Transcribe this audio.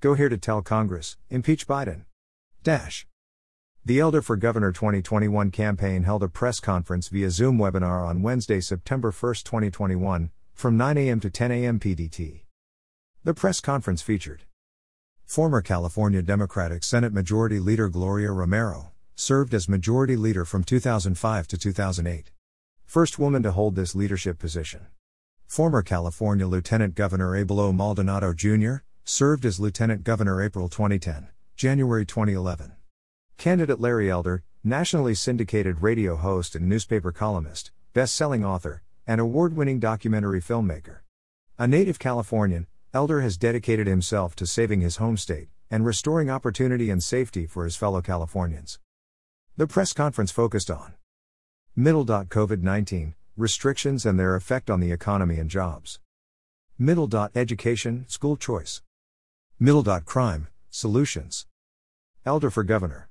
Go here to tell Congress, impeach Biden. Dash. The Elder for Governor 2021 campaign held a press conference via Zoom webinar on Wednesday, September 1, 2021, from 9 a.m. to 10 a.m. PDT. The press conference featured former California Democratic Senate Majority Leader Gloria Romero, served as Majority Leader from 2005 to 2008. First woman to hold this leadership position. Former California Lieutenant Governor Abel O. Maldonado Jr., served as Lieutenant Governor April 2010, January 2011. Candidate Larry Elder, nationally syndicated radio host and newspaper columnist, best selling author, and award winning documentary filmmaker. A native Californian, Elder has dedicated himself to saving his home state and restoring opportunity and safety for his fellow Californians. The press conference focused on Middle. COVID 19, restrictions and their effect on the economy and jobs. Middle. Education, school choice. Middle. Crime, solutions. Elder for Governor.